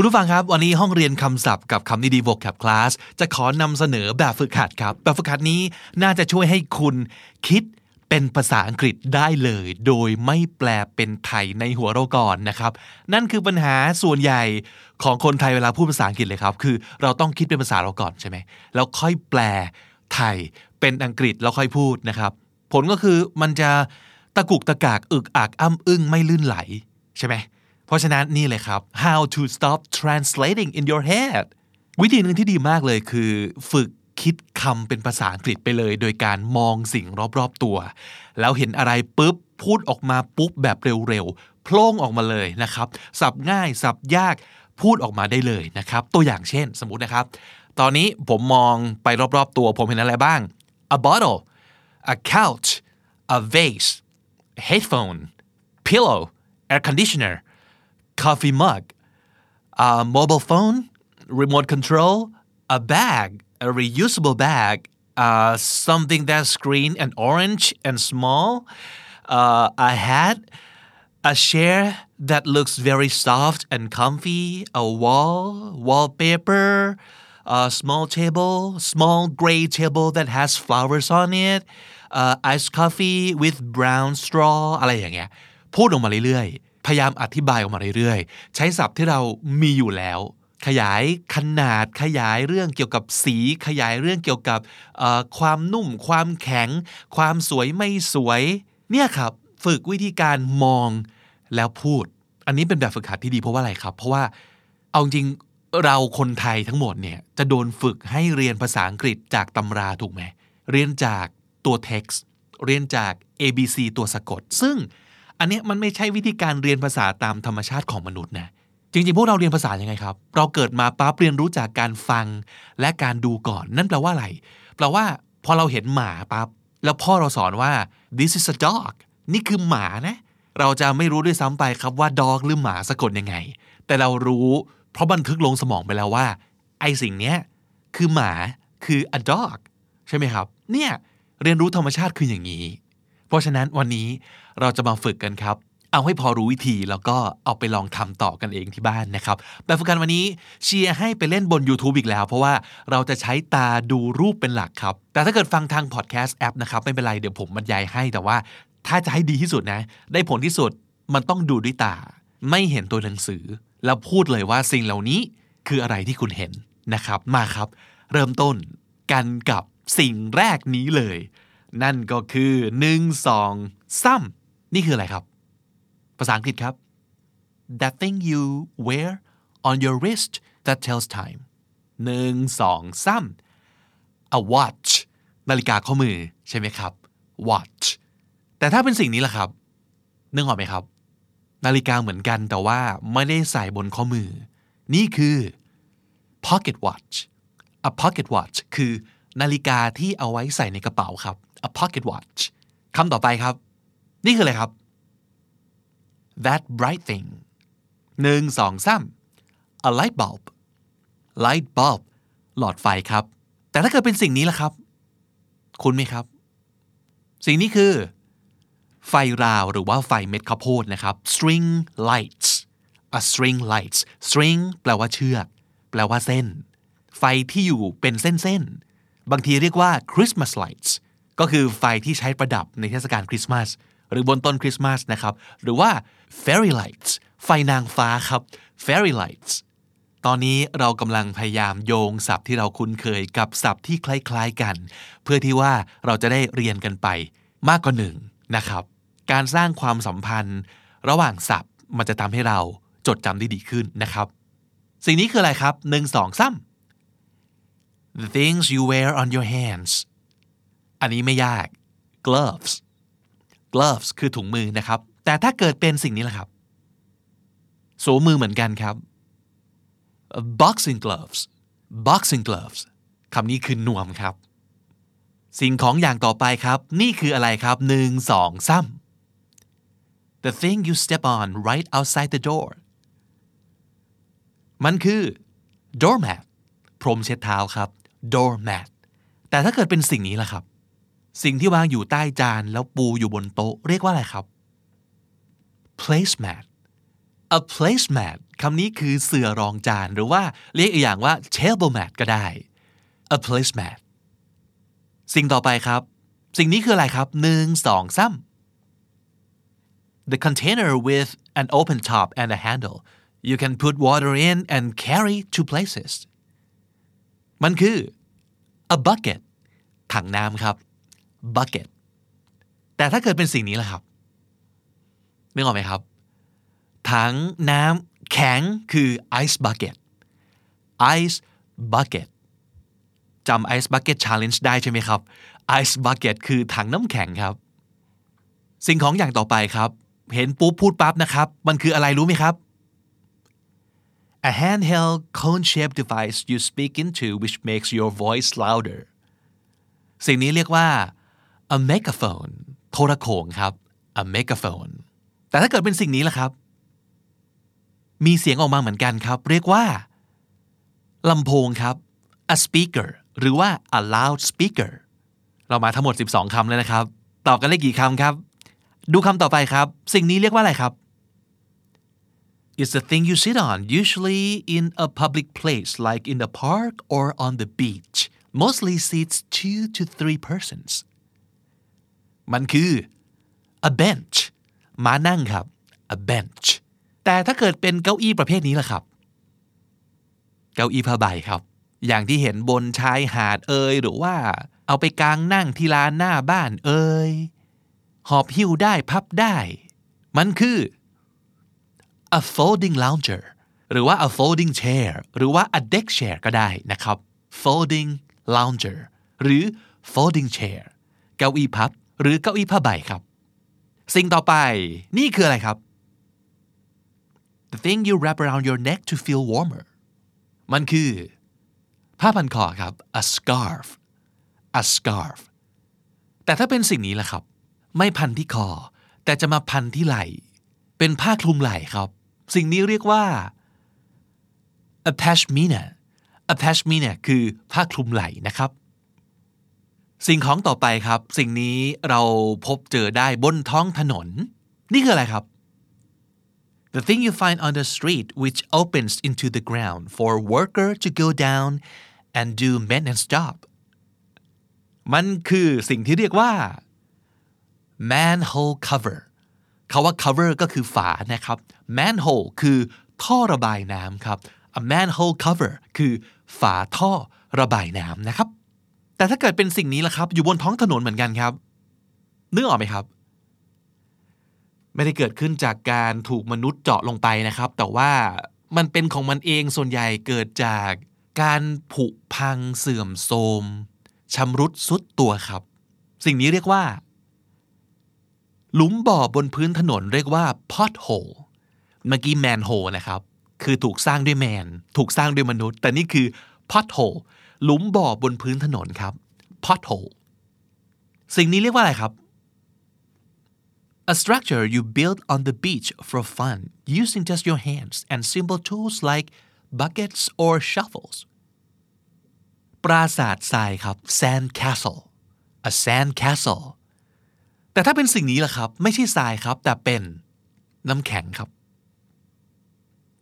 คุณผู้ฟังครับ วันนี้ห้องเรียนคำศัพท์กับคำนี้ดี vocab class จะขอนำเสนอแบบฝึกหัดครับ แบบฝึกหัดนี้น่าจะช่วยให้คุณคิดเป็นภาษาอังกฤษได้เลย โดยไม่แปลเป็นไทยในหัวเราก่อนนะครับ นั่นคือปัญหาส่วนใหญ่ของคนไทยเวลาพูดภาษาอังกฤษเลยครับ คือเราต้องคิดเป็นภาษาเราก่อนใช่ไหมแล้วค่อยแปลไทยเป็นอังกฤษแล้วค่อยพูดนะครับ ผลก็คือมันจะตะกุกตะกากอึกอักอ้ำอึ้งไม่ลื่นไหลใช่ไหม เพราะฉะนั้นนี่เลยครับ how to stop translating in your head วิธีหนึ่งที่ดีมากเลยคือ ฝึกคิดคำเป็นภาษาอังกฤษไปเลย โดยการมองสิ่งรอบๆตัว แล้วเห็นอะไรปุ๊บ พูดออกมาปุ๊บแบบเร็วๆโพล่งออกมาเลยนะครับ สับง่ายสับยากพูดออกมาได้เลยนะครับ ตัวอย่างเช่นสมมุตินะครับ ตอนนี้ผมมองไปรอบๆตัว ผมเห็นอะไรบ้าง a bottle a couch a vase headphone pillow air conditioner coffee mug, a mobile phone, remote control, a bag, a reusable bag, uh, something that's green and orange and small, uh, a hat, a chair that looks very soft and comfy, a wall, wallpaper, a small table, small gray table that has flowers on it, uh, iced coffee with brown straw อะไรอย่างเงี้ย พูดออกมาเรื่อยๆ พยายามอธิบายออกมาเรื่อยๆ ใช้ศัพท์ที่เรามีอยู่แล้ว ขยายขนาดขยายเรื่องเกี่ยวกับสี ขยายเรื่องเกี่ยวกับความนุ่ม ความแข็ง ความสวยไม่สวย เนี่ยครับฝึกวิธีการมองแล้วพูด อันนี้เป็นแบบฝึกหัดที่ดีเพราะว่าอะไรครับ เพราะว่าเอาจริงเราคนไทยทั้งหมดเนี่ยจะโดนฝึกให้เรียนภาษาอังกฤษจากตำราถูกไหม เรียนจากตัว text เรียนจาก ABC ตัวสะกด ซึ่ง อันนี้มันไม่ใช่วิธีการเรียนภาษาตามธรรมชาติของมนุษย์นะจริงๆ พวกเราเรียนภาษายังไงครับ เราเกิดมาปั๊บเรียนรู้จากการฟังและการดูก่อน นั่นแปลว่าอะไร แปลว่าพอเราเห็นหมาปั๊บ แล้วพ่อเราสอนว่า this is a dog นี่คือหมานะ เราจะไม่รู้ด้วยซ้ำไปครับว่า dog หรือหมาสะกดยังไง แต่เรารู้ เพราะบันทึกลงสมองไปแล้วว่า ไอสิ่งเนี้ยคือหมาคือ a dog ใช่ไหมครับ เนี่ยเรียนรู้ธรรมชาติคืออย่างนี้ เพราะฉะนั้นวันนี้เราจะมาฝึกกันครับ เอาให้พอรู้วิธีแล้วก็เอาไปลองทำต่อกันเองที่บ้านนะครับแบบฝึกกันวันนี้เชียร์ให้ไปเล่นบน YouTube อีกแล้ว เพราะว่าเราจะใช้ตาดูรูปเป็นหลักครับ แต่ถ้าเกิดฟังทางพอดแคสต์แอปนะครับไม่เป็นไรเดี๋ยวผมบรรยายให้แต่ว่า ถ้าจะให้ดีที่สุดนะ ได้ผลที่สุดมันต้องดูด้วยตา ไม่เห็นตัวหนังสือ แล้วพูดเลยว่าสิ่งเหล่านี้คืออะไรที่คุณเห็นนะครับ มาครับ เริ่มต้นกันกับสิ่งแรกนี้เลย นั่นก็คือหนึ่งสองซ้ำนี่คืออะไรครับ ภาษาอังกฤษครับ that thing you wear on your wrist that tells time หนึ่งสองซ้ำ a watch นาฬิกาข้อมือใช่ไหมครับ watch แต่ถ้าเป็นสิ่งนี้ล่ะครับนึกออกไหมครับ นาฬิกาเหมือนกันแต่ว่าไม่ได้ใส่บนข้อมือ นี่คือ pocket watch a pocket watch คือ นาฬิกาที่เอาไว้ใส่ในกระเป๋าครับ a pocket watch คำต่อไปครับ นี่คืออะไรครับ that bright thing หนึ่งสองสาม a light bulb light bulb หลอดไฟครับ แต่ถ้าเกิดเป็นสิ่งนี้ล่ะครับ คุณไหมครับ สิ่งนี้คือ ไฟราวหรือว่าไฟเม็ดข้าวโพดนะครับ string lights a string lights string แปลว่าเชือก แปลว่าเส้น ไฟที่อยู่เป็นเส้นๆ บางทีเรียกว่า Christmas lights ก็คือไฟที่ใช้ประดับในเทศกาลคริสต์มาสหรือบนต้นคริสต์มาสนะครับ หรือว่า fairy lights ไฟนางฟ้าครับ fairy lights ตอนนี้เรากำลังพยายามโยงศัพท์ที่เราคุ้นเคยกับศัพท์ที่คล้ายๆกัน เพื่อที่ว่าเราจะได้เรียนกันไปมากกว่าหนึ่งนะครับ การสร้างความสัมพันธ์ ระหว่างศัพท์มันจะทำให้เราจดจำได้ดีขึ้นนะครับ สิ่งนี้คืออะไรครับหนึ่งสองสาม the things you wear on your hands อันนี้ไม่ยาก gloves gloves คือถุงมือนะครับ แต่ถ้าเกิดเป็นสิ่งนี้ล่ะครับสวมมือเหมือนกันครับ boxing gloves boxing gloves คำนี้คือนวมครับ สิ่งของอย่างต่อไปครับ นี่คืออะไรครับหนึ่งสองซ้ำ the thing you step on right outside the door มันคือ doormat พรมเช็ดเท้าครับ doormat แต่ถ้าเกิดเป็นสิ่งนี้ล่ะครับ สิ่งที่วางอยู่ใต้จานแล้วปูอยู่บนโต๊ะเรียกว่าอะไรครับ placemat a placemat คำนี้คือเสื่อรองจานหรือว่าเรียกอีกอย่างว่า table mat ก็ได้ a placemat สิ่งต่อไปครับ สิ่งนี้คืออะไรครับหนึ่งสองซ้ำ the container with an open top and a handle you can put water in and carry to places มันคือ a bucket ถังน้ำครับ bucket แต่ถ้าเกิดเป็นสิ่งนี้ล่ะครับนึกออกไหมครับ ถังน้ำแข็งคือ ice bucket ice bucket จำ ice bucket challenge ได้ใช่ไหมครับ ice bucket คือถังน้ำแข็งครับ สิ่งของอย่างต่อไปครับ เห็นปุ๊บพูดปั๊บนะครับ มันคืออะไรรู้ไหมครับ a handheld cone-shaped device you speak into which makes your voice louder สิ่งนี้เรียกว่า a megaphone โทรโขงครับ a megaphone แต่ถ้าเกิดเป็นสิ่งนี้ล่ะครับ มีเสียงออกมาเหมือนกันครับ เรียกว่าลำโพงครับ a speaker หรือว่า a loudspeaker เรามาทั้งหมด 12 คำแล้วนะครับ ตอบกันได้กี่คำครับ ดูคำต่อไปครับ สิ่งนี้เรียกว่าอะไรครับ It's the thing you sit on usually in a public place like in the park or on the beach mostly seats two to three persons มันคือ a bench มานั่งครับ a bench แต่ถ้าเกิดเป็นเก้าอี้ประเภทนี้ล่ะครับ เก้าอี้ผ้าใบครับ อย่างที่เห็นบนชายหาดเอยหรือว่า เอาไปกางนั่งที่ลานหน้าบ้านเอยหอบหิ้วได้พับได้ มันคือ a folding lounger หรือว่า a folding chair หรือว่า a deck chair ก็ได้นะครับ folding lounger หรือ folding chair เก้าอี้พับ หรือเก้าอี้ผ้าใบครับ สิ่งต่อไปนี่คืออะไรครับ the thing you wrap around your neck to feel warmer มันคือ ผ้าพันคอครับ a scarf a scarf แต่ถ้าเป็นสิ่งนี้ล่ะครับ ไม่พันที่คอ แต่จะมาพันที่ไหล่ เป็นผ้าคลุมไหล่ครับ สิ่งนี้เรียกว่า a pashmina a pashmina คือผ้าคลุมไหล่นะครับ สิ่งของต่อไปครับ สิ่งนี้เราพบเจอได้บนท้องถนน นี่คืออะไรครับ The thing you find on the street which opens into the ground for worker to go down and do maintenance job มันคือสิ่งที่เรียกว่า manhole cover คาว่า cover ก็คือฝานะครับ manhole คือท่อระบายน้ำครับ a manhole cover คือฝาท่อระบายน้ำนะครับ แต่ถ้าเกิดเป็นสิ่งนี้ล่ะครับ อยู่บนท้องถนนเหมือนกันครับ นึกออกไหมครับ ไม่ได้เกิดขึ้นจากการถูกมนุษย์เจาะลงไปนะครับ แต่ว่ามันเป็นของมันเองส่วนใหญ่เกิดจากการผุพังเสื่อมโทรมชำรุดสุดตัวครับ สิ่งนี้เรียกว่า หลุมบ่อบนพื้นถนนเรียกว่า pothole เมื่อกี้ manhole นะครับ คือถูกสร้างด้วยแมน ถูกสร้างด้วยมนุษย์ แต่นี่คือ pothole หลุมบ่อบนพื้นถนนครับ pothole สิ่งนี้เรียกว่าอะไรครับ A structure you build on the beach for fun using just your hands and simple tools like buckets or shovels ปราสาททรายครับ sand castle a sand castle แต่ถ้าเป็นสิ่งนี้ล่ะครับ ไม่ใช่ทรายครับ แต่เป็นน้ำแข็งครับ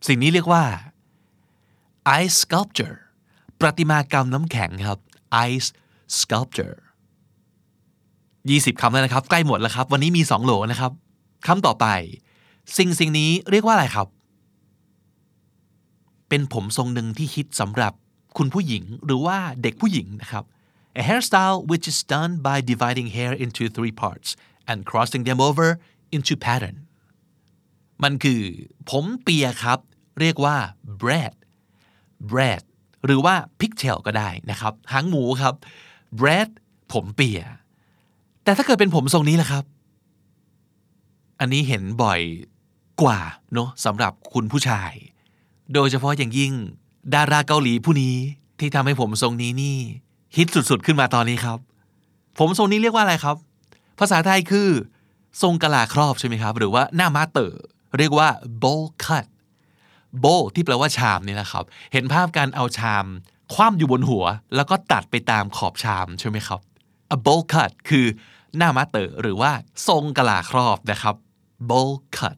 สิ่งนี้เรียกว่า ice sculpture ประติมากรรมน้ำแข็งครับ ice sculpture 20คำแล้วนะครับ ใกล้หมดแล้วครับ วันนี้มี 2 โหลนะครับคำต่อไป สิ่งสิ่งนี้เรียกว่าอะไรครับ เป็นผมทรงหนึ่งที่ฮิตสำหรับคุณผู้หญิงหรือว่าเด็กผู้หญิงนะครับ a hairstyle which is done by dividing hair into three parts and crossing them over into pattern มันคือผมเปียครับ เรียกว่า braid braid หรือว่า pigtail ก็ได้นะครับ หางหมูครับ braid ผมเปีย แต่ถ้าเกิดเป็นผมทรงนี้ล่ะครับ อันนี้เห็นบ่อยกว่าเนาะสำหรับคุณผู้ชาย โดยเฉพาะอย่างยิ่ง ดาราเกาหลีผู้นี้ที่ทำให้ผมทรงนี้นี่ ฮิตสุดๆ ขึ้นมาตอนนี้ครับ ผมทรงนี้เรียกว่าอะไรครับ ภาษาไทยคือ ทรงกะลาครอบใช่ไหมครับ หรือว่าหน้ามาเตอร์เรียกว่า bowl cut bowl ที่แปลว่าชามนี่นะครับ เห็นภาพการเอาชามคว่ำอยู่บนหัว แล้วก็ตัดไปตามขอบชามใช่ไหมครับ a bowl cut คือหน้ามาเตอร์หรือว่าทรงกะลาครอบนะครับ bowl cut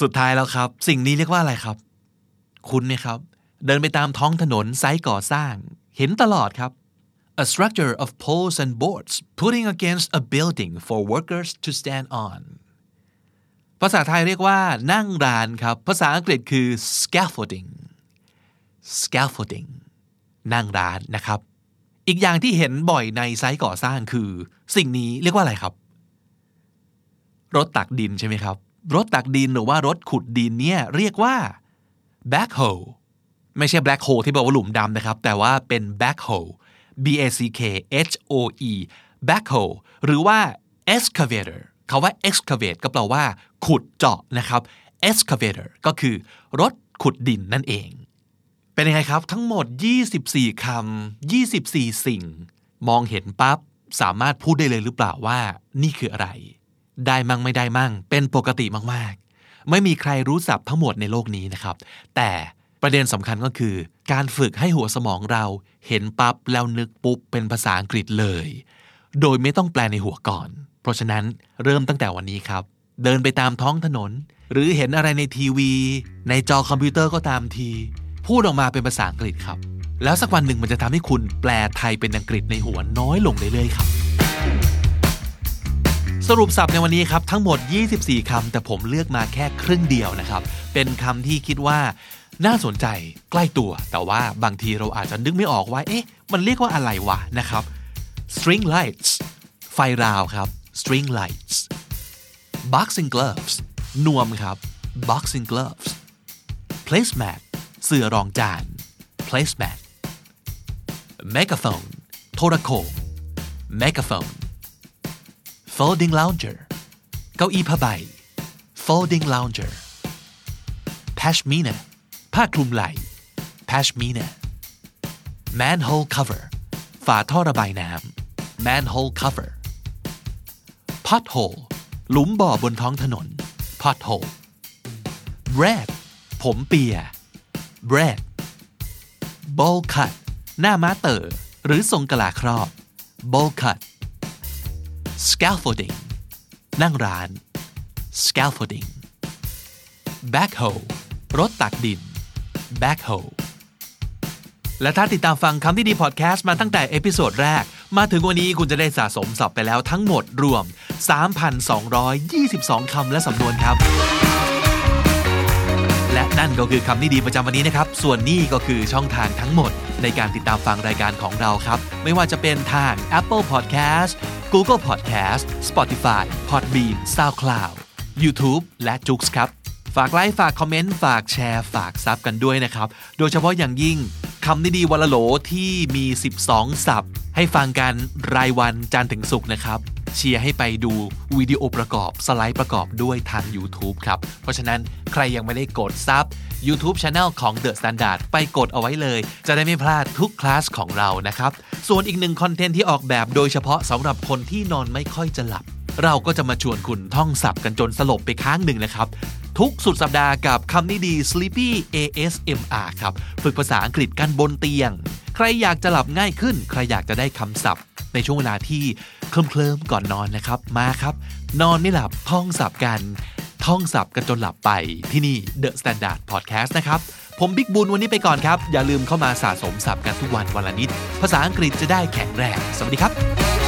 สุดท้ายแล้วครับ สิ่งนี้เรียกว่าอะไรครับ คุณเนี่ยครับ เดินไปตามท้องถนนไซต์ก่อสร้าง เห็นตลอดครับ a structure of poles and boards putting against a building for workers to stand on ภาษาไทยเรียกว่านั่งร้านครับ ภาษาอังกฤษคือ scaffolding scaffolding นั่งร้านนะครับ อีกอย่างที่เห็นบ่อยในไซต์ก่อสร้างคือ สิ่งนี้เรียกว่าอะไรครับ รถตักดินใช่ไหมครับ รถตักดินหรือว่ารถขุดดินเนี่ยเรียกว่า backhoe ไม่ใช่ black hole ที่แปลว่าหลุมดำนะครับ แต่ว่าเป็น back hole b a c k h o e back hole หรือว่า excavator คาว่า excavate ก็แปลว่า ขุดเจาะนะครับ excavator ก็คือ รถขุดดินนั่นเอง เป็นยังไงครับ ทั้งหมด 24 คำ 24 สิ่ง มองเห็นปั๊บ สามารถพูดได้เลยหรือเปล่าว่า นี่คืออะไร ได้มั่งไม่ได้มั่ง เป็นปกติมากๆ ไม่มีใครรู้ศัพท์ทั้งหมดในโลกนี้นะครับ แต่ ประเด็นสำคัญก็คือ การฝึกให้หัวสมองเราเห็นปั๊บแล้วนึกปุ๊บเป็นภาษาอังกฤษเลย โดยไม่ต้องแปลในหัวก่อน เพราะฉะนั้นเริ่มตั้งแต่วันนี้ครับ เดินไปตามท้องถนน หรือเห็นอะไรในทีวี ในจอคอมพิวเตอร์ก็ตามที พูดออกมาเป็นภาษาอังกฤษครับ แล้วสักวันหนึ่งมันจะทำให้คุณแปลไทยเป็นอังกฤษในหัวน้อยลงเรื่อยๆครับ สรุปสับในวันนี้ครับทั้งหมด 24คำแต่ผมเลือกมาแค่ครึ่งเดียวนะครับ เป็นคำที่คิดว่า น่าสนใจใกล้ตัว แต่ว่าบางทีเราอาจจะนึกไม่ออกว่า เอ๊ะ มันเรียกว่าอะไรวะนะครับ string lights ไฟราวครับ string lights boxing gloves นวมครับ boxing gloves placemat เสื่อรองจาน placemat megaphone โทรโขง megaphone folding lounger เก้าอี้ผ้าใบ folding lounger pashmina ผ้าคลุมไหล่ pashmina manhole cover ฝาท่อระบายน้ำ manhole cover pothole หลุมบ่อบนท้องถนน pothole bread ผมเปีย bread bowl cut หน้าม้าเต๋อหรือทรงกะลาครอบ bowl cut scaffolding นั่งร้าน scaffolding backhoe รถตักดิน backhoe และถ้าติดตามฟังคำนี้ดีพอดแคสต์มาตั้งแต่ episode แรก มาถึงวันนี้คุณจะได้สะสมศัพท์ไปแล้วทั้งหมดรวม 3,222 คำและสำนวนครับ และนั่นก็คือคำนี้ดีประจำวันนี้นะครับ ส่วนนี้ก็คือช่องทางทั้งหมด ในการติดตามฟังรายการของเราครับ ไม่ว่าจะเป็นทาง Apple Podcast Google Podcast Spotify Podbean SoundCloud YouTube และ j o o x ครับ ฝากไลค์ฝากคอมเมนต์ฝากแชร์ ฝากซับกันด้วยนะครับ โดยเฉพาะอย่างยิ่งคำนี้ดีวันละโหลที่มี 12 ศัพท์ ให้ฟังกันรายวันจันทร์ถึงศุกร์นะครับ เชียร์ให้ไปดูวิดีโอประกอบสไลด์ประกอบด้วยทาง YouTube ครับ เพราะฉะนั้นใครยังไม่ได้กดซับ YouTube Channel ของ The Standard ไปกดเอาไว้เลย จะได้ไม่พลาดทุกคลาสของเรานะครับ ส่วนอีกหนึ่งคอนเทนต์ที่ออกแบบโดยเฉพาะสำหรับคนที่นอนไม่ค่อยจะหลับ เราก็จะมาชวนคุณท่องศัพท์กันจนสลบไปค้างหนึ่งนะครับ ทุกสุดสัปดาห์กับคำนี้ดี Sleepy ASMR ครับ ฝึกภาษาอังกฤษกันบนเตียง ใครอยากจะหลับง่ายขึ้น ใครอยากจะได้คำศัพท์ ในช่วงเวลาที่เคลิ้มๆก่อนนอนนะครับ มาครับ นอนไม่หลับท่องศัพท์กัน ท่องศัพท์กันจนหลับไปที่นี่ The Standard Podcast นะครับผมบิ๊กบุญวันนี้ไปก่อนครับ อย่าลืมเข้ามาสะสมศัพท์กันทุกวันวันละนิด ภาษาอังกฤษจะได้แข็งแรง สวัสดีครับ